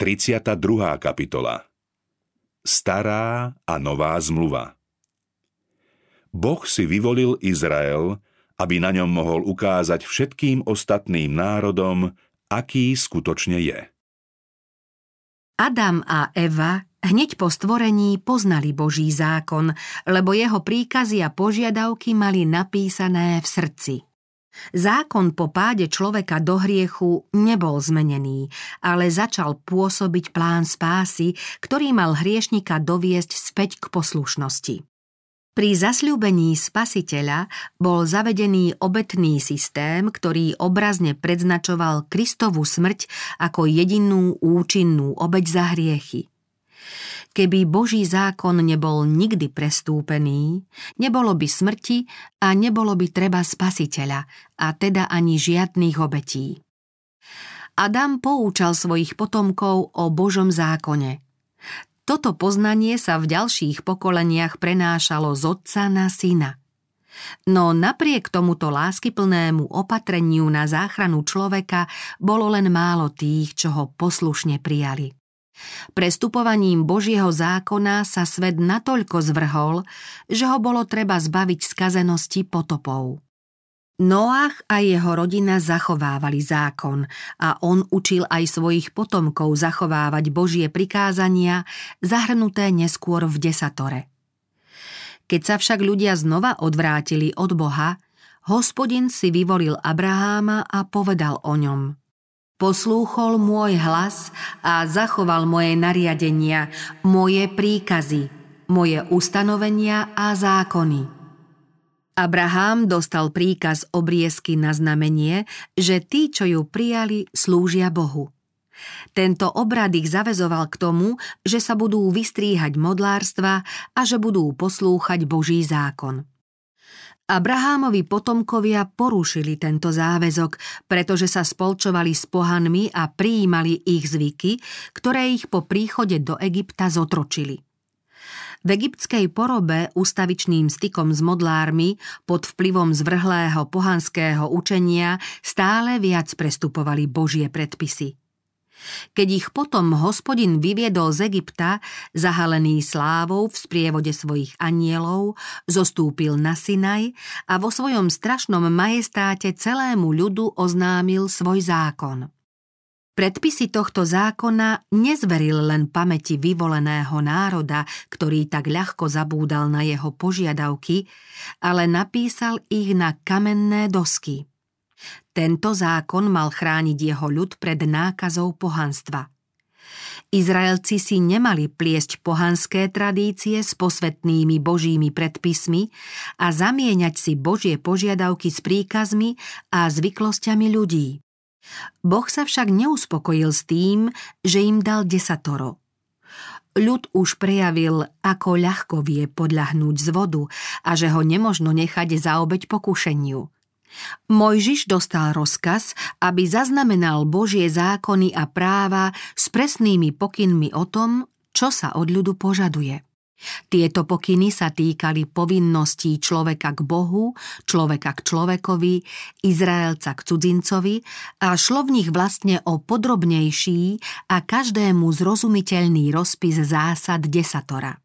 32. kapitola Stará a nová zmluva Boh si vyvolil Izrael, aby na ňom mohol ukázať všetkým ostatným národom, aký skutočne je. Adam a Eva hneď po stvorení poznali Boží zákon, lebo jeho príkazy a požiadavky mali napísané v srdci. Zákon po páde človeka do hriechu nebol zmenený, ale začal pôsobiť plán spásy, ktorý mal hriešnika doviesť späť k poslušnosti. Pri zasľúbení spasiteľa bol zavedený obetný systém, ktorý obrazne predznačoval Kristovu smrť ako jedinú účinnú obeď za hriechy. Keby Boží zákon nebol nikdy prestúpený, nebolo by smrti a nebolo by treba spasiteľa, a teda ani žiadnych obetí. Adam poučal svojich potomkov o Božom zákone. Toto poznanie sa v ďalších pokoleniach prenášalo z otca na syna. No napriek tomuto láskyplnému opatreniu na záchranu človeka bolo len málo tých, čo ho poslušne prijali. Prestupovaním Božieho zákona sa svet natoľko zvrhol, že ho bolo treba zbaviť skazenosti potopov. Noach a jeho rodina zachovávali zákon a on učil aj svojich potomkov zachovávať Božie prikázania, zahrnuté neskôr v desatore. Keď sa však ľudia znova odvrátili od Boha, hospodin si vyvolil Abraháma a povedal o ňom – Poslúchol môj hlas a zachoval moje nariadenia, moje príkazy, moje ustanovenia a zákony. Abraham dostal príkaz obriezky na znamenie, že tí, čo ju prijali, slúžia Bohu. Tento obrad ich zavezoval k tomu, že sa budú vystríhať modlárstva a že budú poslúchať Boží zákon. Abrahámovi potomkovia porušili tento záväzok, pretože sa spolčovali s pohanmi a prijímali ich zvyky, ktoré ich po príchode do Egypta zotročili. V egyptskej porobe ústavičným stykom s modlármi pod vplyvom zvrhlého pohanského učenia stále viac prestupovali Božie predpisy. Keď ich potom hospodin vyviedol z Egypta, zahalený slávou v sprievode svojich anielov, zostúpil na Sinaj a vo svojom strašnom majestáte celému ľudu oznámil svoj zákon. Predpisy tohto zákona nezveril len pamäti vyvoleného národa, ktorý tak ľahko zabúdal na jeho požiadavky, ale napísal ich na kamenné dosky. Tento zákon mal chrániť jeho ľud pred nákazou pohanstva. Izraelci si nemali pliesť pohanské tradície s posvetnými božími predpismi a zamieňať si božie požiadavky s príkazmi a zvyklosťami ľudí. Boh sa však neuspokojil s tým, že im dal desatoro. Ľud už prejavil, ako ľahko vie podľahnúť z vodu a že ho nemožno nechať zaobeť pokušeniu – Mojžiš dostal rozkaz, aby zaznamenal Božie zákony a práva s presnými pokynmi o tom, čo sa od ľudu požaduje. Tieto pokyny sa týkali povinností človeka k Bohu, človeka k človekovi, Izraelca k cudzincovi a šlo v nich vlastne o podrobnejší a každému zrozumiteľný rozpis zásad desatora.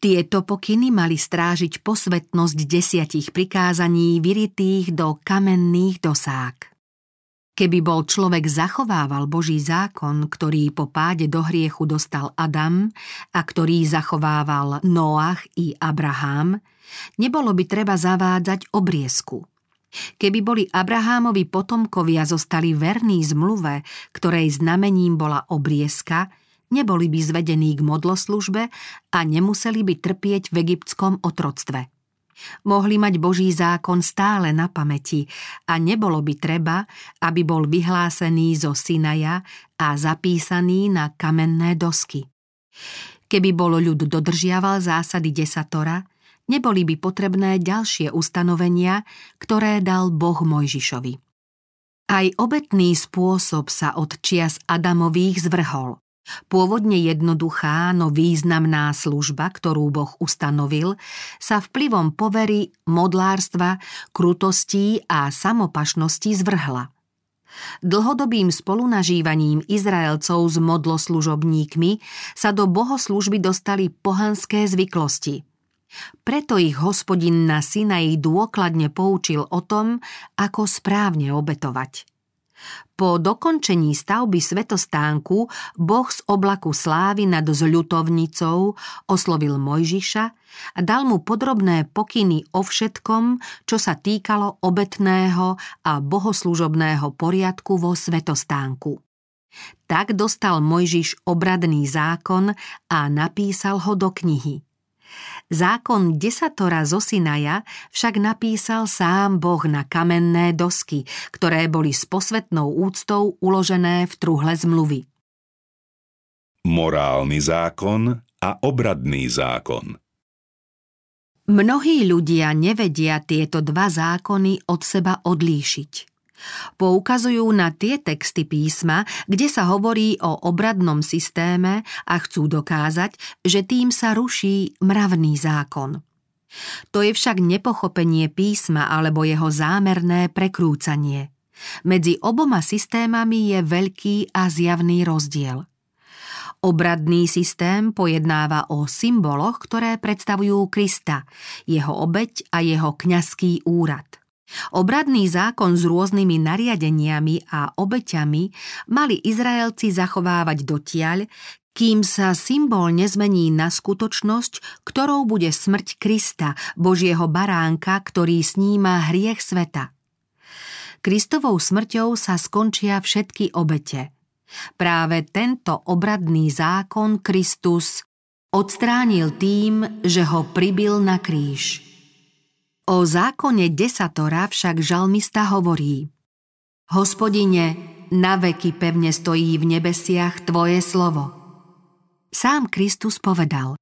Tieto pokyny mali strážiť posvetnosť desiatich prikázaní vyritých do kamenných dosák. Keby bol človek zachovával Boží zákon, ktorý po páde do hriechu dostal Adam a ktorý zachovával Noach i Abraham, nebolo by treba zavádzať obriezku. Keby boli Abrahámovi potomkovia zostali verní zmluve, ktorej znamením bola obriezka, neboli by zvedení k modloslužbe a nemuseli by trpieť v egyptskom otroctve. Mohli mať Boží zákon stále na pamäti a nebolo by treba, aby bol vyhlásený zo Sinaja a zapísaný na kamenné dosky. Keby bol ľud dodržiaval zásady desatora, neboli by potrebné ďalšie ustanovenia, ktoré dal Boh Mojžišovi. Aj obetný spôsob sa od čias Adamových zvrhol. Pôvodne jednoduchá, no významná služba, ktorú Boh ustanovil, sa vplyvom povery, modlárstva, krutostí a samopašnosti zvrhla. Dlhodobým spolunažívaním Izraelcov s modloslužobníkmi sa do bohoslužby dostali pohanské zvyklosti. Preto ich hospodin na Sinaji dôkladne poučil o tom, ako správne obetovať. Po dokončení stavby svetostánku Boh z oblaku slávy nad zľutovnicou oslovil Mojžiša a dal mu podrobné pokyny o všetkom, čo sa týkalo obetného a bohoslužobného poriadku vo svetostánku. Tak dostal Mojžiš obradný zákon a napísal ho do knihy. Zákon desatora zo Sinaja však napísal sám Boh na kamenné dosky, ktoré boli s posvetnou úctou uložené v truhle zmluvy. Morálny zákon a obradný zákon Mnohí ľudia nevedia tieto dva zákony od seba odlíšiť. Poukazujú na tie texty písma, kde sa hovorí o obradnom systéme a chcú dokázať, že tým sa ruší mravný zákon. To je však nepochopenie písma alebo jeho zámerné prekrúcanie. Medzi oboma systémami je veľký a zjavný rozdiel. Obradný systém pojednáva o symboloch, ktoré predstavujú Krista, jeho obeď a jeho kňazský úrad. Obradný zákon s rôznymi nariadeniami a obeťami mali Izraelci zachovávať dotiaľ, kým sa symbol nezmení na skutočnosť, ktorou bude smrť Krista, Božieho baránka, ktorý sníma hriech sveta. Kristovou smrťou sa skončia všetky obete. Práve tento obradný zákon Kristus odstránil tým, že ho pribil na kríž. O zákone desatora však žalmista hovorí Hospodine, na veky pevne stojí v nebesiach Tvoje slovo. Sám Kristus povedal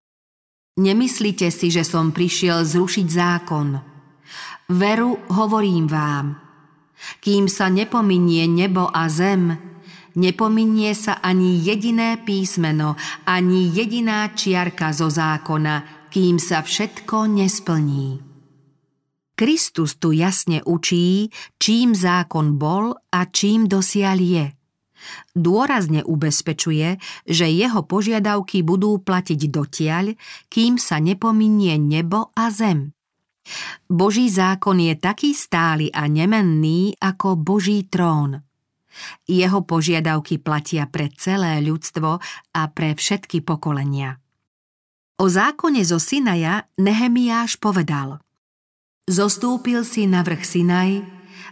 Nemyslite si, že som prišiel zrušiť zákon. Veru hovorím vám. Kým sa nepominie nebo a zem, nepominie sa ani jediné písmeno, ani jediná čiarka zo zákona, kým sa všetko nesplní. Kristus tu jasne učí, čím zákon bol a čím dosiaľ je. Dôrazne ubezpečuje, že jeho požiadavky budú platiť dotiaľ, kým sa nepominie nebo a zem. Boží zákon je taký stály a nemenný ako Boží trón. Jeho požiadavky platia pre celé ľudstvo a pre všetky pokolenia. O zákone zo Sinaja Nehemiáš povedal – Zostúpil si na vrch Sinaj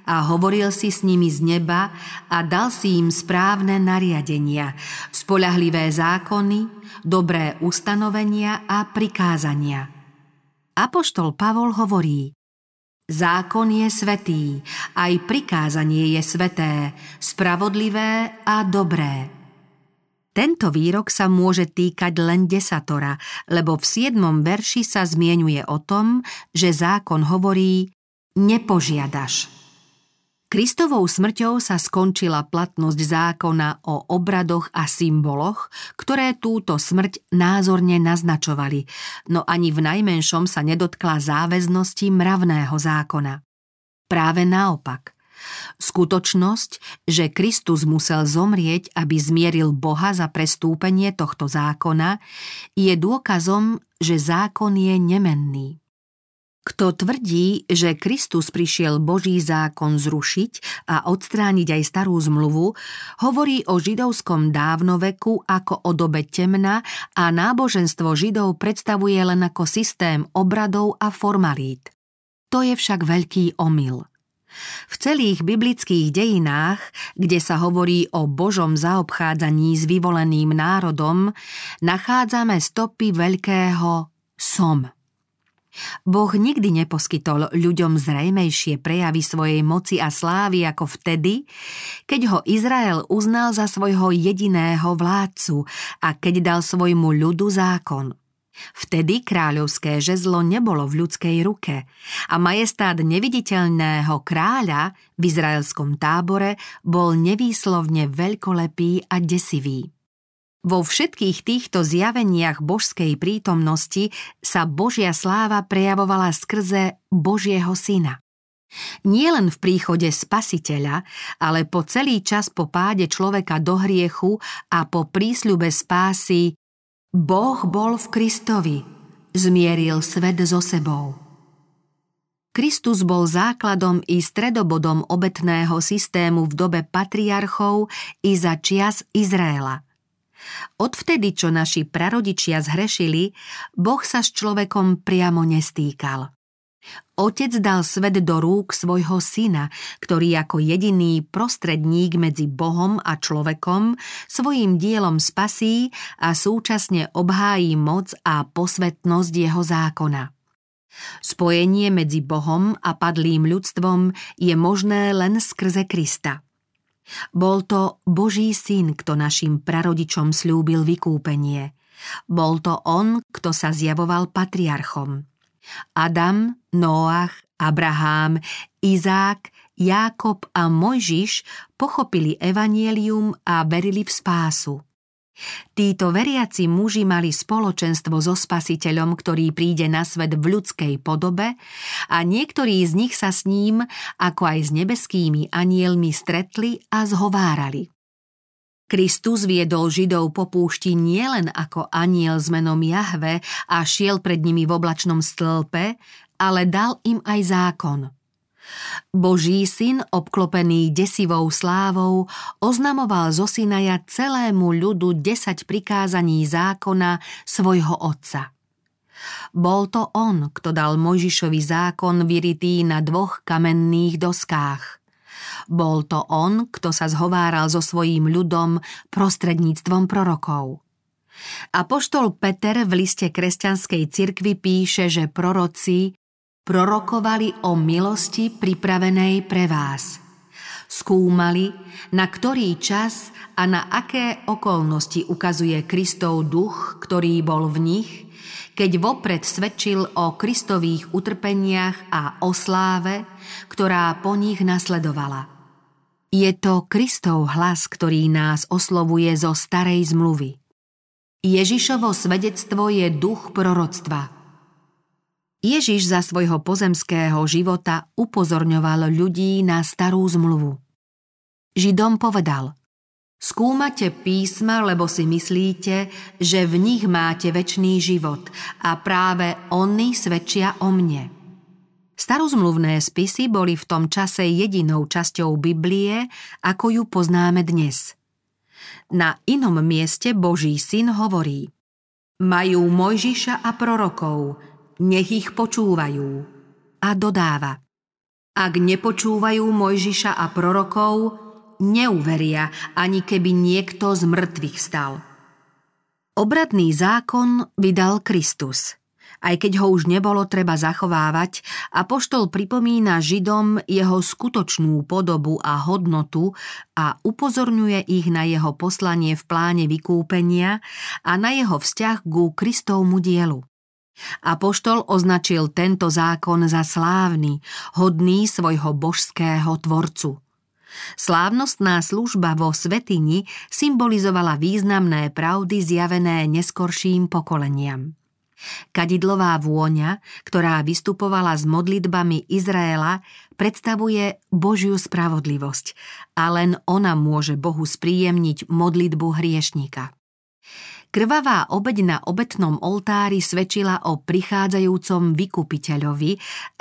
a hovoril si s nimi z neba a dal si im správne nariadenia, spolahlivé zákony, dobré ustanovenia a prikázania. Apoštol Pavol hovorí, Zákon je svetý, aj prikázanie je sveté, spravodlivé a dobré. Tento výrok sa môže týkať len desatora, lebo v siedmom verši sa zmienuje o tom, že zákon hovorí nepožiadaš. Kristovou smrťou sa skončila platnosť zákona o obradoch a symboloch, ktoré túto smrť názorne naznačovali, no ani v najmenšom sa nedotkla záväznosti mravného zákona. Práve naopak. Skutočnosť, že Kristus musel zomrieť, aby zmieril Boha za prestúpenie tohto zákona, je dôkazom, že zákon je nemenný. Kto tvrdí, že Kristus prišiel Boží zákon zrušiť a odstrániť aj starú zmluvu, hovorí o židovskom dávnoveku ako o dobe temna a náboženstvo židov predstavuje len ako systém obradov a formalít. To je však veľký omyl. V celých biblických dejinách, kde sa hovorí o Božom zaobchádzaní s vyvoleným národom, nachádzame stopy veľkého som. Boh nikdy neposkytol ľuďom zrejmejšie prejavy svojej moci a slávy ako vtedy, keď ho Izrael uznal za svojho jediného vládcu a keď dal svojmu ľudu zákon – Vtedy kráľovské žezlo nebolo v ľudskej ruke a majestát neviditeľného kráľa v izraelskom tábore bol nevýslovne veľkolepý a desivý. Vo všetkých týchto zjaveniach božskej prítomnosti sa Božia sláva prejavovala skrze Božieho syna. Nie len v príchode spasiteľa, ale po celý čas po páde človeka do hriechu a po prísľube spásy Boh bol v Kristovi, zmieril svet so sebou. Kristus bol základom i stredobodom obetného systému v dobe patriarchov i za čias Izraela. Odvtedy, čo naši prarodičia zhrešili, Boh sa s človekom priamo nestýkal. Otec dal svet do rúk svojho syna, ktorý ako jediný prostredník medzi Bohom a človekom svojim dielom spasí a súčasne obhájí moc a posvetnosť jeho zákona. Spojenie medzi Bohom a padlým ľudstvom je možné len skrze Krista. Bol to Boží syn, kto našim prarodičom slúbil vykúpenie. Bol to on, kto sa zjavoval patriarchom. Adam, Noach, Abrahám, Izák, Jákob a Mojžiš pochopili evanielium a verili v spásu. Títo veriaci muži mali spoločenstvo so spasiteľom, ktorý príde na svet v ľudskej podobe a niektorí z nich sa s ním, ako aj s nebeskými anielmi, stretli a zhovárali. Kristus viedol Židov po púšti nielen ako aniel s menom Jahve a šiel pred nimi v oblačnom stĺpe, ale dal im aj zákon – Boží syn, obklopený desivou slávou, oznamoval zo Sinaja celému ľudu desať prikázaní zákona svojho otca. Bol to on, kto dal Mojžišovi zákon vyritý na dvoch kamenných doskách. Bol to on, kto sa zhováral so svojím ľudom prostredníctvom prorokov. Apoštol Peter v liste kresťanskej cirkvi píše, že proroci prorokovali o milosti pripravenej pre vás. Skúmali, na ktorý čas a na aké okolnosti ukazuje Kristov duch, ktorý bol v nich, keď vopred svedčil o Kristových utrpeniach a o sláve, ktorá po nich nasledovala. Je to Kristov hlas, ktorý nás oslovuje zo starej zmluvy. Ježišovo svedectvo je duch proroctva – Ježiš za svojho pozemského života upozorňoval ľudí na starú zmluvu. Židom povedal Skúmate písma, lebo si myslíte, že v nich máte väčší život a práve oni svedčia o mne. Starozmluvné spisy boli v tom čase jedinou časťou Biblie, ako ju poznáme dnes. Na inom mieste Boží syn hovorí Majú Mojžiša a prorokov, nech ich počúvajú. A dodáva, ak nepočúvajú Mojžiša a prorokov, neuveria, ani keby niekto z mŕtvych stal. Obradný zákon vydal Kristus. Aj keď ho už nebolo treba zachovávať, a poštol pripomína Židom jeho skutočnú podobu a hodnotu a upozorňuje ich na jeho poslanie v pláne vykúpenia a na jeho vzťah ku Kristovmu dielu. Apoštol označil tento zákon za slávny, hodný svojho božského tvorcu. Slávnostná služba vo Svetini symbolizovala významné pravdy zjavené neskorším pokoleniam. Kadidlová vôňa, ktorá vystupovala s modlitbami Izraela, predstavuje Božiu spravodlivosť a len ona môže Bohu spríjemniť modlitbu hriešnika. Krvavá obeď na obetnom oltári svedčila o prichádzajúcom vykupiteľovi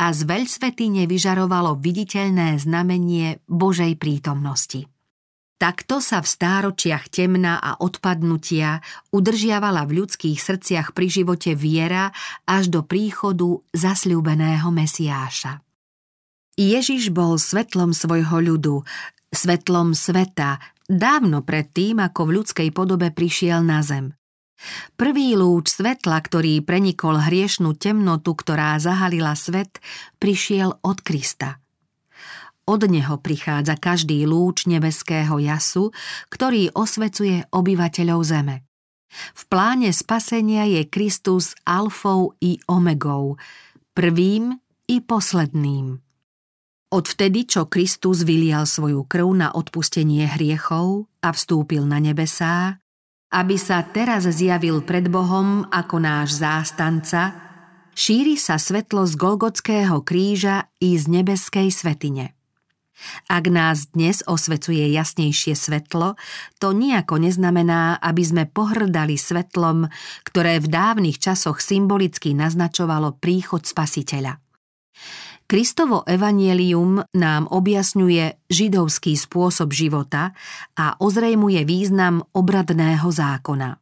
a z veľsvety nevyžarovalo viditeľné znamenie Božej prítomnosti. Takto sa v stáročiach temna a odpadnutia udržiavala v ľudských srdciach pri živote viera až do príchodu zasľúbeného Mesiáša. Ježiš bol svetlom svojho ľudu, svetlom sveta, dávno pred tým, ako v ľudskej podobe prišiel na zem. Prvý lúč svetla, ktorý prenikol hriešnú temnotu, ktorá zahalila svet, prišiel od Krista. Od neho prichádza každý lúč nebeského jasu, ktorý osvecuje obyvateľov zeme. V pláne spasenia je Kristus alfou i omegou, prvým i posledným. Odvtedy, čo Kristus vylial svoju krv na odpustenie hriechov a vstúpil na nebesá, aby sa teraz zjavil pred Bohom ako náš zástanca, Šíri sa svetlo z Golgotského kríža i z nebeskej svetine. Ak nás dnes osvecuje jasnejšie svetlo, to nejako neznamená, aby sme pohrdali svetlom, ktoré v dávnych časoch symbolicky naznačovalo príchod spasiteľa. Kristovo evanielium nám objasňuje židovský spôsob života a ozrejmuje význam obradného zákona.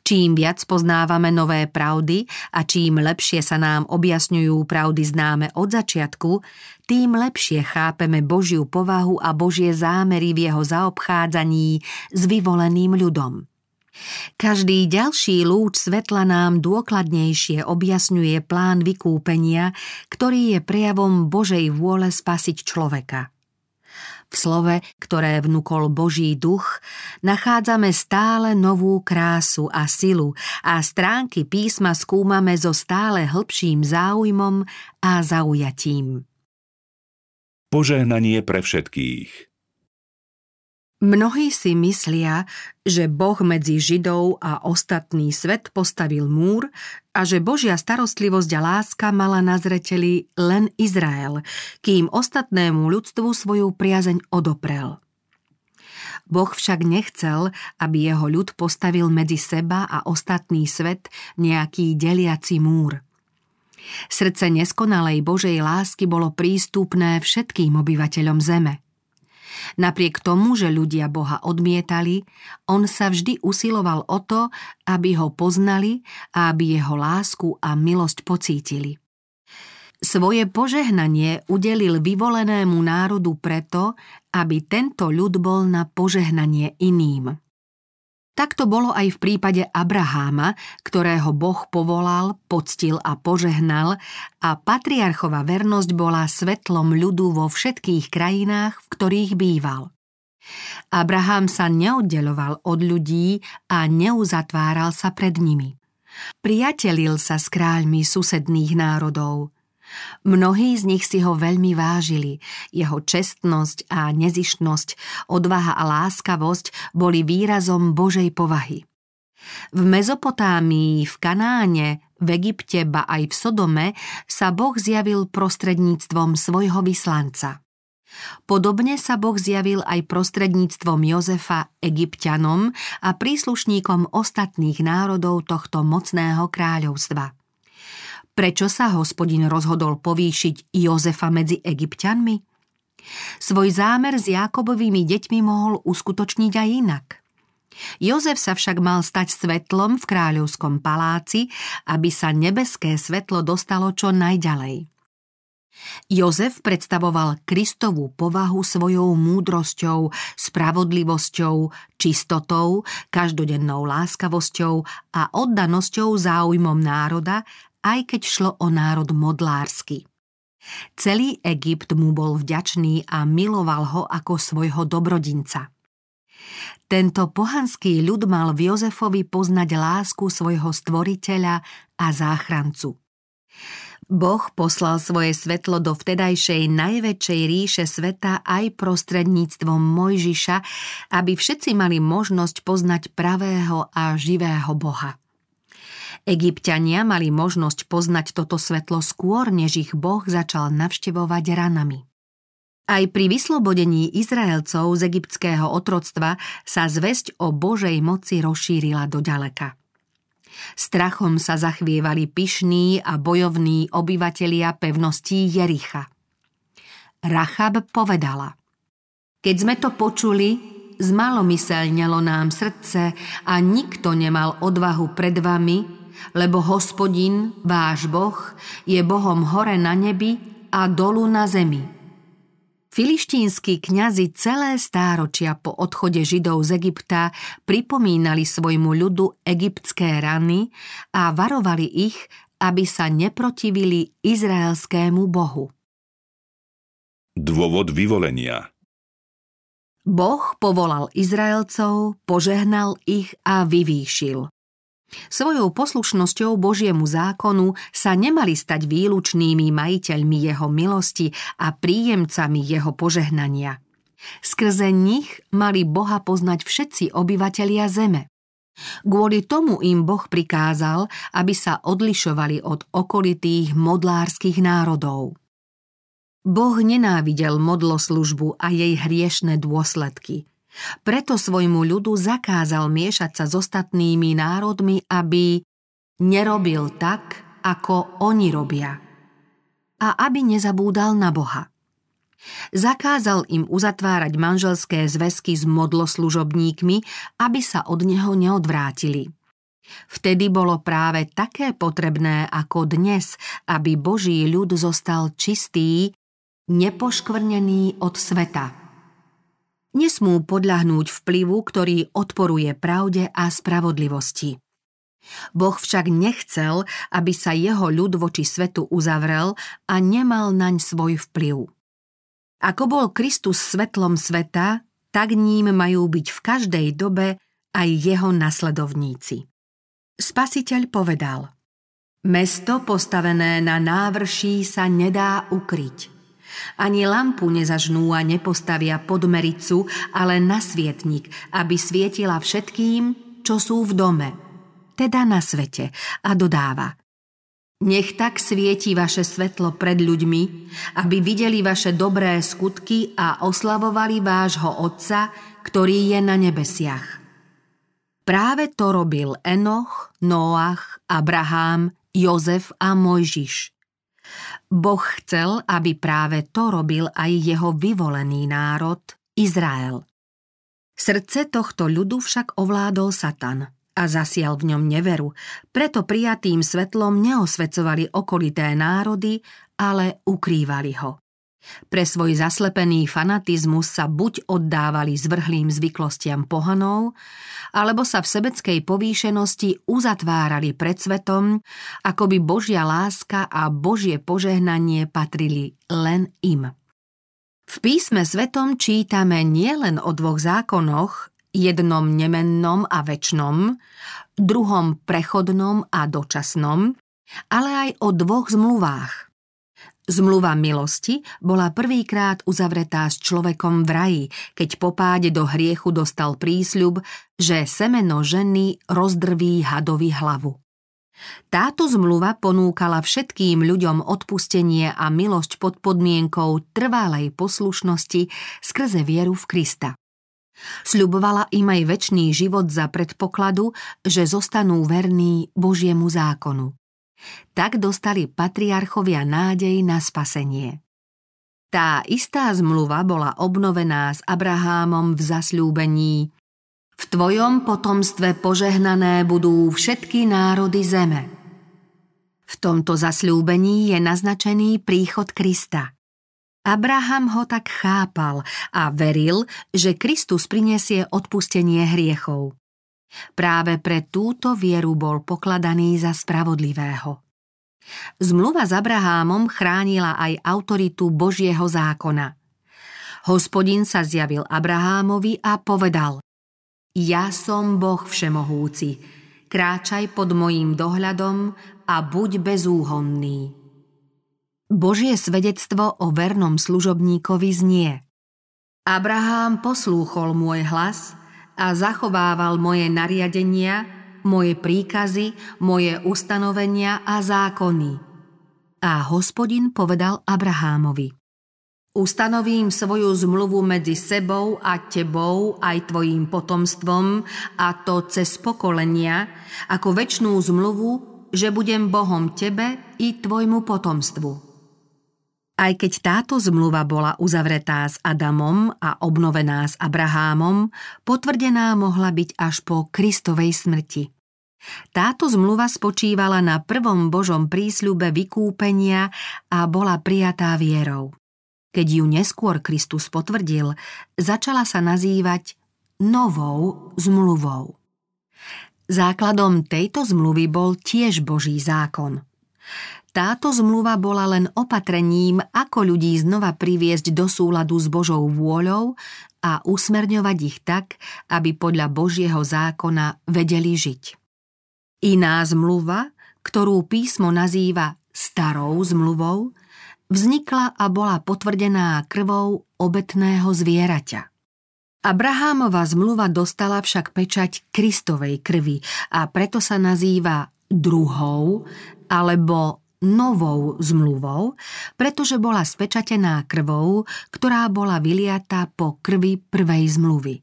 Čím viac poznávame nové pravdy a čím lepšie sa nám objasňujú pravdy známe od začiatku, tým lepšie chápeme Božiu povahu a Božie zámery v jeho zaobchádzaní s vyvoleným ľudom. Každý ďalší lúč svetla nám dôkladnejšie objasňuje plán vykúpenia, ktorý je prejavom Božej vôle spasiť človeka. V slove, ktoré vnúkol Boží duch, nachádzame stále novú krásu a silu a stránky písma skúmame so stále hĺbším záujmom a zaujatím. Požehnanie pre všetkých Mnohí si myslia, že Boh medzi Židov a ostatný svet postavil múr a že Božia starostlivosť a láska mala na zreteli len Izrael, kým ostatnému ľudstvu svoju priazeň odoprel. Boh však nechcel, aby jeho ľud postavil medzi seba a ostatný svet nejaký deliaci múr. Srdce neskonalej Božej lásky bolo prístupné všetkým obyvateľom zeme – Napriek tomu, že ľudia Boha odmietali, on sa vždy usiloval o to, aby ho poznali a aby jeho lásku a milosť pocítili. Svoje požehnanie udelil vyvolenému národu preto, aby tento ľud bol na požehnanie iným. Tak to bolo aj v prípade Abraháma, ktorého Boh povolal, poctil a požehnal a patriarchova vernosť bola svetlom ľudu vo všetkých krajinách, v ktorých býval. Abraham sa neoddeloval od ľudí a neuzatváral sa pred nimi. Priatelil sa s kráľmi susedných národov – Mnohí z nich si ho veľmi vážili. Jeho čestnosť a nezišnosť, odvaha a láskavosť boli výrazom Božej povahy. V Mezopotámii, v Kanáne, v Egypte, ba aj v Sodome sa Boh zjavil prostredníctvom svojho vyslanca. Podobne sa Boh zjavil aj prostredníctvom Jozefa egyptianom a príslušníkom ostatných národov tohto mocného kráľovstva. Prečo sa hospodin rozhodol povýšiť Jozefa medzi egyptianmi? Svoj zámer s Jákobovými deťmi mohol uskutočniť aj inak. Jozef sa však mal stať svetlom v kráľovskom paláci, aby sa nebeské svetlo dostalo čo najďalej. Jozef predstavoval Kristovú povahu svojou múdrosťou, spravodlivosťou, čistotou, každodennou láskavosťou a oddanosťou záujmom národa aj keď šlo o národ modlársky. Celý Egypt mu bol vďačný a miloval ho ako svojho dobrodinca. Tento pohanský ľud mal v Jozefovi poznať lásku svojho stvoriteľa a záchrancu. Boh poslal svoje svetlo do vtedajšej najväčšej ríše sveta aj prostredníctvom Mojžiša, aby všetci mali možnosť poznať pravého a živého Boha. Egyptiania mali možnosť poznať toto svetlo skôr, než ich Boh začal navštevovať ranami. Aj pri vyslobodení Izraelcov z egyptského otroctva sa zväzť o Božej moci rozšírila do ďaleka. Strachom sa zachvievali pyšní a bojovní obyvatelia pevností Jericha. Rachab povedala Keď sme to počuli, zmalomyselnelo nám srdce a nikto nemal odvahu pred vami, lebo hospodin, váš Boh, je Bohom hore na nebi a dolu na zemi. Filištínsky kňazi celé stáročia po odchode Židov z Egypta pripomínali svojmu ľudu egyptské rany a varovali ich, aby sa neprotivili izraelskému Bohu. Dôvod vyvolenia Boh povolal Izraelcov, požehnal ich a vyvýšil. Svojou poslušnosťou Božiemu zákonu sa nemali stať výlučnými majiteľmi jeho milosti a príjemcami jeho požehnania. Skrze nich mali Boha poznať všetci obyvatelia zeme. Kvôli tomu im Boh prikázal, aby sa odlišovali od okolitých modlárskych národov. Boh nenávidel modloslužbu a jej hriešne dôsledky. Preto svojmu ľudu zakázal miešať sa s ostatnými národmi, aby nerobil tak, ako oni robia. A aby nezabúdal na Boha. Zakázal im uzatvárať manželské zväzky s modloslužobníkmi, aby sa od neho neodvrátili. Vtedy bolo práve také potrebné ako dnes, aby Boží ľud zostal čistý, nepoškvrnený od sveta. Nesmú podľahnúť vplyvu, ktorý odporuje pravde a spravodlivosti. Boh však nechcel, aby sa jeho ľud voči svetu uzavrel a nemal naň svoj vplyv. Ako bol Kristus svetlom sveta, tak ním majú byť v každej dobe aj jeho nasledovníci. Spasiteľ povedal Mesto postavené na návrší sa nedá ukryť. Ani lampu nezažnú a nepostavia pod mericu, ale na svietnik, aby svietila všetkým, čo sú v dome, teda na svete, a dodáva – nech tak svieti vaše svetlo pred ľuďmi, aby videli vaše dobré skutky a oslavovali vášho Otca, ktorý je na nebesiach. Práve to robil Enoch, Noach, Abraham, Jozef a Mojžiš. Boh chcel, aby práve to robil aj jeho vyvolený národ, Izrael. Srdce tohto ľudu však ovládol Satan – a zasial v ňom neveru, preto prijatým svetlom neosvecovali okolité národy, ale ukrývali ho. Pre svoj zaslepený fanatizmus sa buď oddávali zvrhlým zvyklostiam pohanov, alebo sa v sebeckej povýšenosti uzatvárali pred svetom, ako by Božia láska a Božie požehnanie patrili len im. V písme svetom čítame nielen o dvoch zákonoch, jednom nemennom a väčšnom, druhom prechodnom a dočasnom, ale aj o dvoch zmluvách. Zmluva milosti bola prvýkrát uzavretá s človekom v raji, keď po páde do hriechu dostal prísľub, že semeno ženy rozdrví hadovi hlavu. Táto zmluva ponúkala všetkým ľuďom odpustenie a milosť pod podmienkou trvalej poslušnosti skrze vieru v Krista. Sľubovala im aj väčší život za predpokladu, že zostanú verní Božiemu zákonu. Tak dostali patriarchovia nádej na spasenie. Tá istá zmluva bola obnovená s Abrahámom v zasľúbení V tvojom potomstve požehnané budú všetky národy zeme. V tomto zasľúbení je naznačený príchod Krista – Abraham ho tak chápal a veril, že Kristus prinesie odpustenie hriechov. Práve pre túto vieru bol pokladaný za spravodlivého. Zmluva s Abrahámom chránila aj autoritu Božieho zákona. Hospodin sa zjavil Abrahámovi a povedal Ja som Boh všemohúci, kráčaj pod mojím dohľadom a buď bezúhonný. Božie svedectvo o vernom služobníkovi znie Abraham poslúchol môj hlas a zachovával moje nariadenia, moje príkazy, moje ustanovenia a zákony. A hospodin povedal Abrahámovi Ustanovím svoju zmluvu medzi sebou a tebou aj tvojim potomstvom a to cez pokolenia, ako väčšnú zmluvu, že budem Bohom tebe i tvojmu potomstvu. Aj keď táto zmluva bola uzavretá s Adamom a obnovená s Abrahámom, potvrdená mohla byť až po Kristovej smrti. Táto zmluva spočívala na prvom Božom prísľube vykúpenia a bola prijatá vierou. Keď ju neskôr Kristus potvrdil, začala sa nazývať novou zmluvou. Základom tejto zmluvy bol tiež Boží zákon. Táto zmluva bola len opatrením, ako ľudí znova priviesť do súladu s Božou vôľou a usmerňovať ich tak, aby podľa Božieho zákona vedeli žiť. Iná zmluva, ktorú písmo nazýva starou zmluvou, vznikla a bola potvrdená krvou obetného zvieraťa. Abrahámova zmluva dostala však pečať Kristovej krvi a preto sa nazýva druhou alebo novou zmluvou, pretože bola spečatená krvou, ktorá bola vyliatá po krvi prvej zmluvy.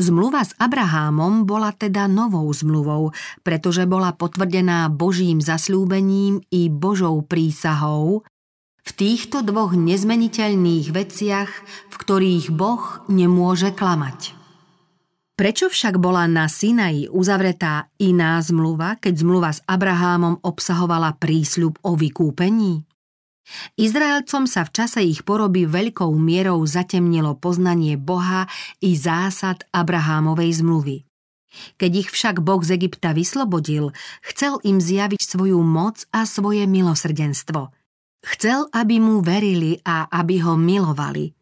Zmluva s Abrahámom bola teda novou zmluvou, pretože bola potvrdená Božím zasľúbením i Božou prísahou v týchto dvoch nezmeniteľných veciach, v ktorých Boh nemôže klamať. Prečo však bola na Sinaji uzavretá iná zmluva, keď zmluva s Abrahámom obsahovala prísľub o vykúpení? Izraelcom sa v čase ich poroby veľkou mierou zatemnilo poznanie Boha i zásad Abrahámovej zmluvy. Keď ich však Boh z Egypta vyslobodil, chcel im zjaviť svoju moc a svoje milosrdenstvo. Chcel, aby mu verili a aby ho milovali –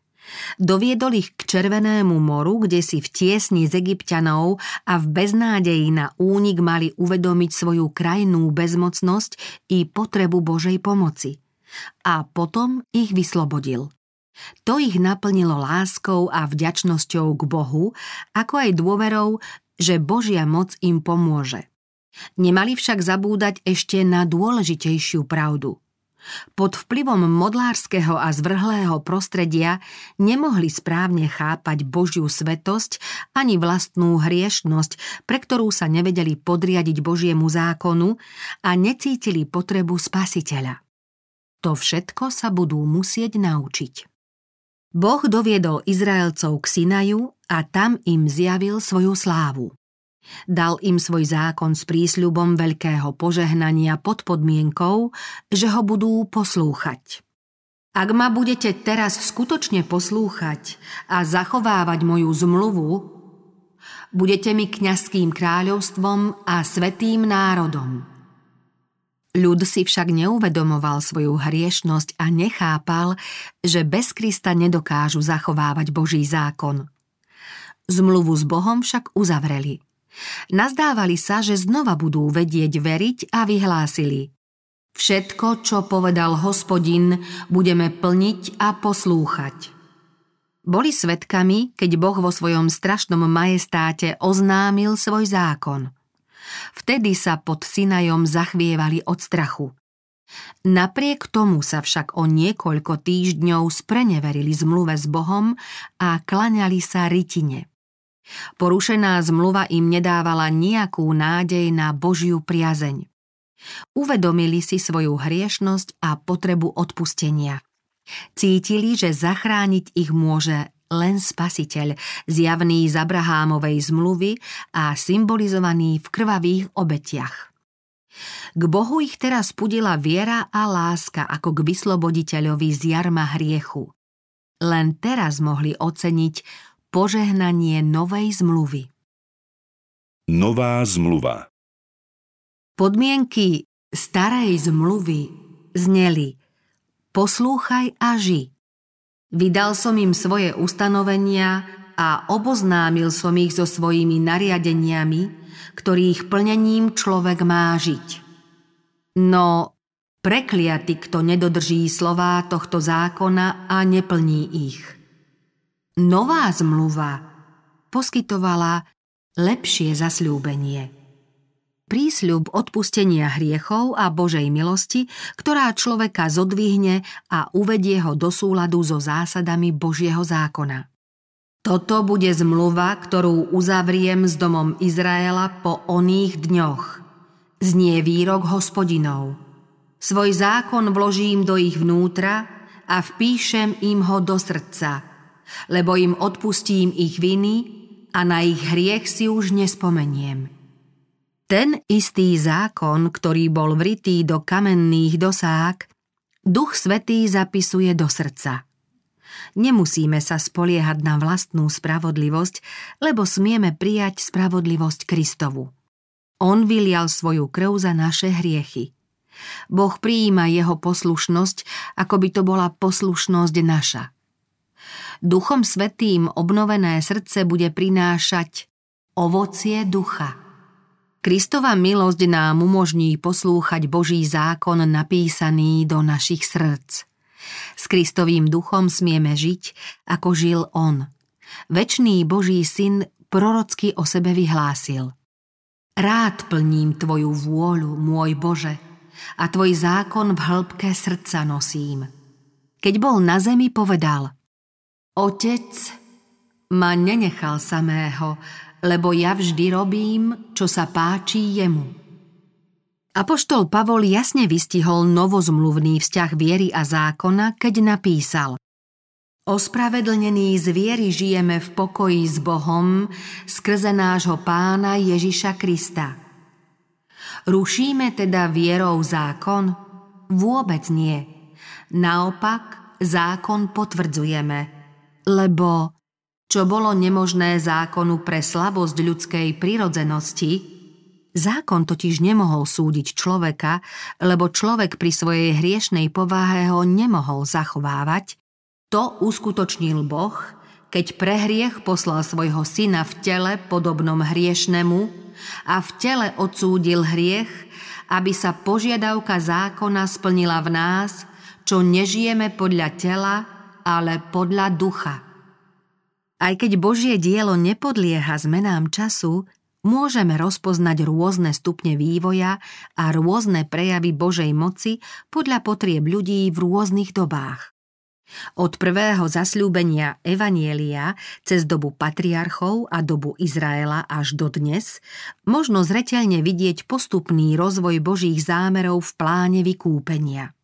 Doviedol ich k Červenému moru, kde si v tiesni z egyptianov a v beznádeji na únik mali uvedomiť svoju krajnú bezmocnosť i potrebu Božej pomoci. A potom ich vyslobodil. To ich naplnilo láskou a vďačnosťou k Bohu, ako aj dôverou, že Božia moc im pomôže. Nemali však zabúdať ešte na dôležitejšiu pravdu – pod vplyvom modlárskeho a zvrhlého prostredia nemohli správne chápať Božiu svetosť ani vlastnú hriešnosť, pre ktorú sa nevedeli podriadiť Božiemu zákonu a necítili potrebu spasiteľa. To všetko sa budú musieť naučiť. Boh doviedol Izraelcov k Sinaju a tam im zjavil svoju slávu. Dal im svoj zákon s prísľubom veľkého požehnania pod podmienkou, že ho budú poslúchať. Ak ma budete teraz skutočne poslúchať a zachovávať moju zmluvu, budete mi kňazským kráľovstvom a svetým národom. Ľud si však neuvedomoval svoju hriešnosť a nechápal, že bez Krista nedokážu zachovávať Boží zákon. Zmluvu s Bohom však uzavreli – Nazdávali sa, že znova budú vedieť veriť a vyhlásili. Všetko, čo povedal hospodin, budeme plniť a poslúchať. Boli svetkami, keď Boh vo svojom strašnom majestáte oznámil svoj zákon. Vtedy sa pod Sinajom zachvievali od strachu. Napriek tomu sa však o niekoľko týždňov spreneverili zmluve s Bohom a klaňali sa rytine. Porušená zmluva im nedávala nejakú nádej na Božiu priazeň. Uvedomili si svoju hriešnosť a potrebu odpustenia. Cítili, že zachrániť ich môže len spasiteľ, zjavný z Abrahámovej zmluvy a symbolizovaný v krvavých obetiach. K Bohu ich teraz pudila viera a láska ako k vysloboditeľovi z jarma hriechu. Len teraz mohli oceniť Požehnanie novej zmluvy Nová zmluva Podmienky starej zmluvy zneli Poslúchaj a ži. Vydal som im svoje ustanovenia a oboznámil som ich so svojimi nariadeniami, ktorých plnením človek má žiť. No prekliaty, kto nedodrží slová tohto zákona a neplní ich – nová zmluva poskytovala lepšie zasľúbenie. Prísľub odpustenia hriechov a Božej milosti, ktorá človeka zodvihne a uvedie ho do súladu so zásadami Božieho zákona. Toto bude zmluva, ktorú uzavriem s domom Izraela po oných dňoch. Znie výrok hospodinov. Svoj zákon vložím do ich vnútra a vpíšem im ho do srdca – lebo im odpustím ich viny a na ich hriech si už nespomeniem. Ten istý zákon, ktorý bol vritý do kamenných dosák, Duch Svetý zapisuje do srdca. Nemusíme sa spoliehať na vlastnú spravodlivosť, lebo smieme prijať spravodlivosť Kristovu. On vylial svoju krv za naše hriechy. Boh prijíma jeho poslušnosť, ako by to bola poslušnosť naša – Duchom Svetým obnovené srdce bude prinášať ovocie ducha. Kristova milosť nám umožní poslúchať Boží zákon napísaný do našich srdc. S Kristovým duchom smieme žiť, ako žil On. Večný Boží syn prorocky o sebe vyhlásil. Rád plním Tvoju vôľu, môj Bože, a Tvoj zákon v hĺbke srdca nosím. Keď bol na zemi, povedal Otec ma nenechal samého, lebo ja vždy robím, čo sa páči jemu. Apoštol Pavol jasne vystihol novozmluvný vzťah viery a zákona, keď napísal Ospravedlnení z viery žijeme v pokoji s Bohom skrze nášho pána Ježiša Krista. Rušíme teda vierou zákon? Vôbec nie. Naopak, zákon potvrdzujeme, lebo čo bolo nemožné zákonu pre slabosť ľudskej prirodzenosti, Zákon totiž nemohol súdiť človeka, lebo človek pri svojej hriešnej povahe ho nemohol zachovávať, to uskutočnil Boh, keď pre hriech poslal svojho syna v tele podobnom hriešnemu a v tele odsúdil hriech, aby sa požiadavka zákona splnila v nás, čo nežijeme podľa tela, ale podľa ducha. Aj keď Božie dielo nepodlieha zmenám času, môžeme rozpoznať rôzne stupne vývoja a rôzne prejavy Božej moci podľa potrieb ľudí v rôznych dobách. Od prvého zasľúbenia Evanielia cez dobu patriarchov a dobu Izraela až do dnes možno zreteľne vidieť postupný rozvoj Božích zámerov v pláne vykúpenia.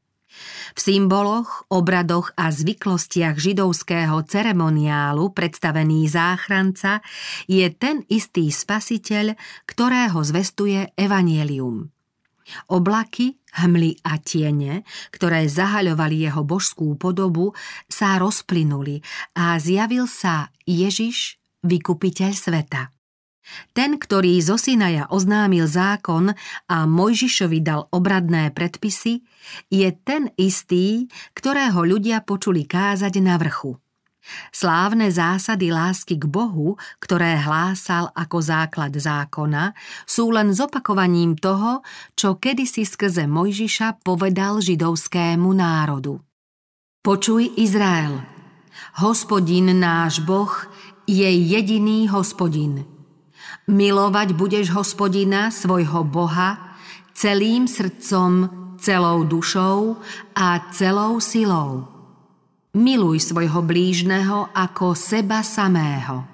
V symboloch, obradoch a zvyklostiach židovského ceremoniálu predstavený záchranca je ten istý spasiteľ, ktorého zvestuje Evanielium. Oblaky, hmly a tiene, ktoré zahaľovali jeho božskú podobu, sa rozplynuli a zjavil sa Ježiš, vykupiteľ sveta. Ten, ktorý zo Sinaja oznámil zákon a Mojžišovi dal obradné predpisy, je ten istý, ktorého ľudia počuli kázať na vrchu. Slávne zásady lásky k Bohu, ktoré hlásal ako základ zákona, sú len zopakovaním toho, čo kedysi skrze Mojžiša povedal židovskému národu. Počuj Izrael, hospodin náš Boh je jediný hospodin. Milovať budeš hospodina, svojho Boha, celým srdcom, celou dušou a celou silou Miluj svojho blížneho ako seba samého.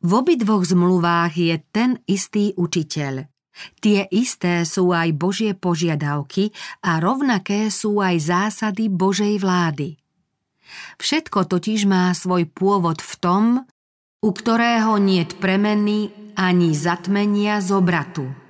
V obidvoch zmluvách je ten istý učiteľ. Tie isté sú aj Božie požiadavky a rovnaké sú aj zásady Božej vlády. Všetko totiž má svoj pôvod v tom, u ktorého niet premeny ani zatmenia z obratu.